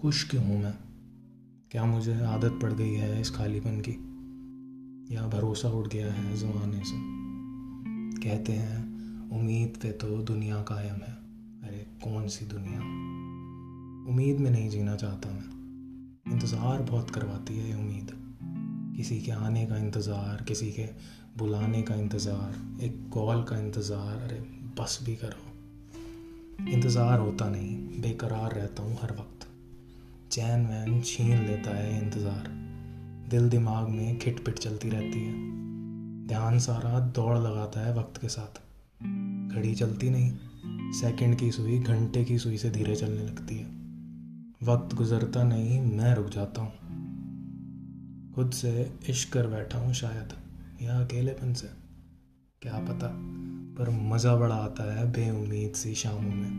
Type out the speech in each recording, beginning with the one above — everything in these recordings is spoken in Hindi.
खुश क्यों हूँ मैं? क्या मुझे आदत पड़ गई है इस खालीपन की? या भरोसा उठ गया है ज़माने से? कहते हैं, उम्मीद पे तो दुनिया कायम है। अरे कौन सी दुनिया? उम्मीद में नहीं जीना चाहता मैं। इंतज़ार बहुत करवाती है उम्मीद। किसी के आने का इंतज़ार, किसी के बुलाने का इंतज़ार, एक कॉल का इंतज़ार, अरे, बस भी करो। इंतज़ार होता नहीं, बेकरार रहता हूँ हर वक्त। चैन वैन छीन लेता है इंतज़ार। दिल दिमाग में खिट पिट चलती रहती है। ध्यान सारा दौड़ लगाता है वक्त के साथ। घड़ी चलती नहीं, सेकंड की सुई घंटे की सुई से धीरे चलने लगती है। वक्त गुजरता नहीं, मैं रुक जाता हूँ। खुद से इश्क कर बैठा हूँ शायद, या अकेलेपन से, क्या पता। पर मज़ा बड़ा आता है बेउम्मीद सी शामों में,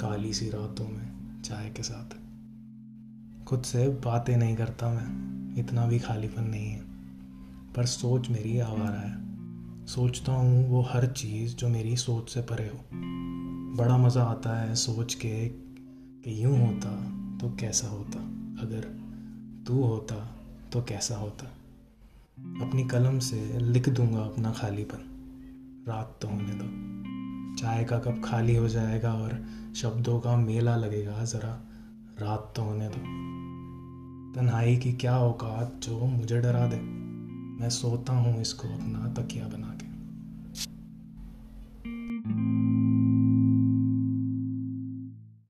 काली सी रातों में, चाय के साथ। खुद से बातें नहीं करता मैं, इतना भी खालीपन नहीं है। पर सोच मेरी आवारा है। सोचता हूँ वो हर चीज़ जो मेरी सोच से परे हो। बड़ा मज़ा आता है सोच के कि यूँ होता तो कैसा होता। अगर तू होता तो कैसा होता। अपनी कलम से लिख दूँगा अपना खालीपन। रात तो होने दो। चाय का कप खाली हो जाएगा और शब्दों का मेला लगेगा, ज़रा रात तो होने दो। तन्हाई की क्या औकात जो मुझे डरा दे। मैं सोता हूँ इसको अपना तकिया बना के।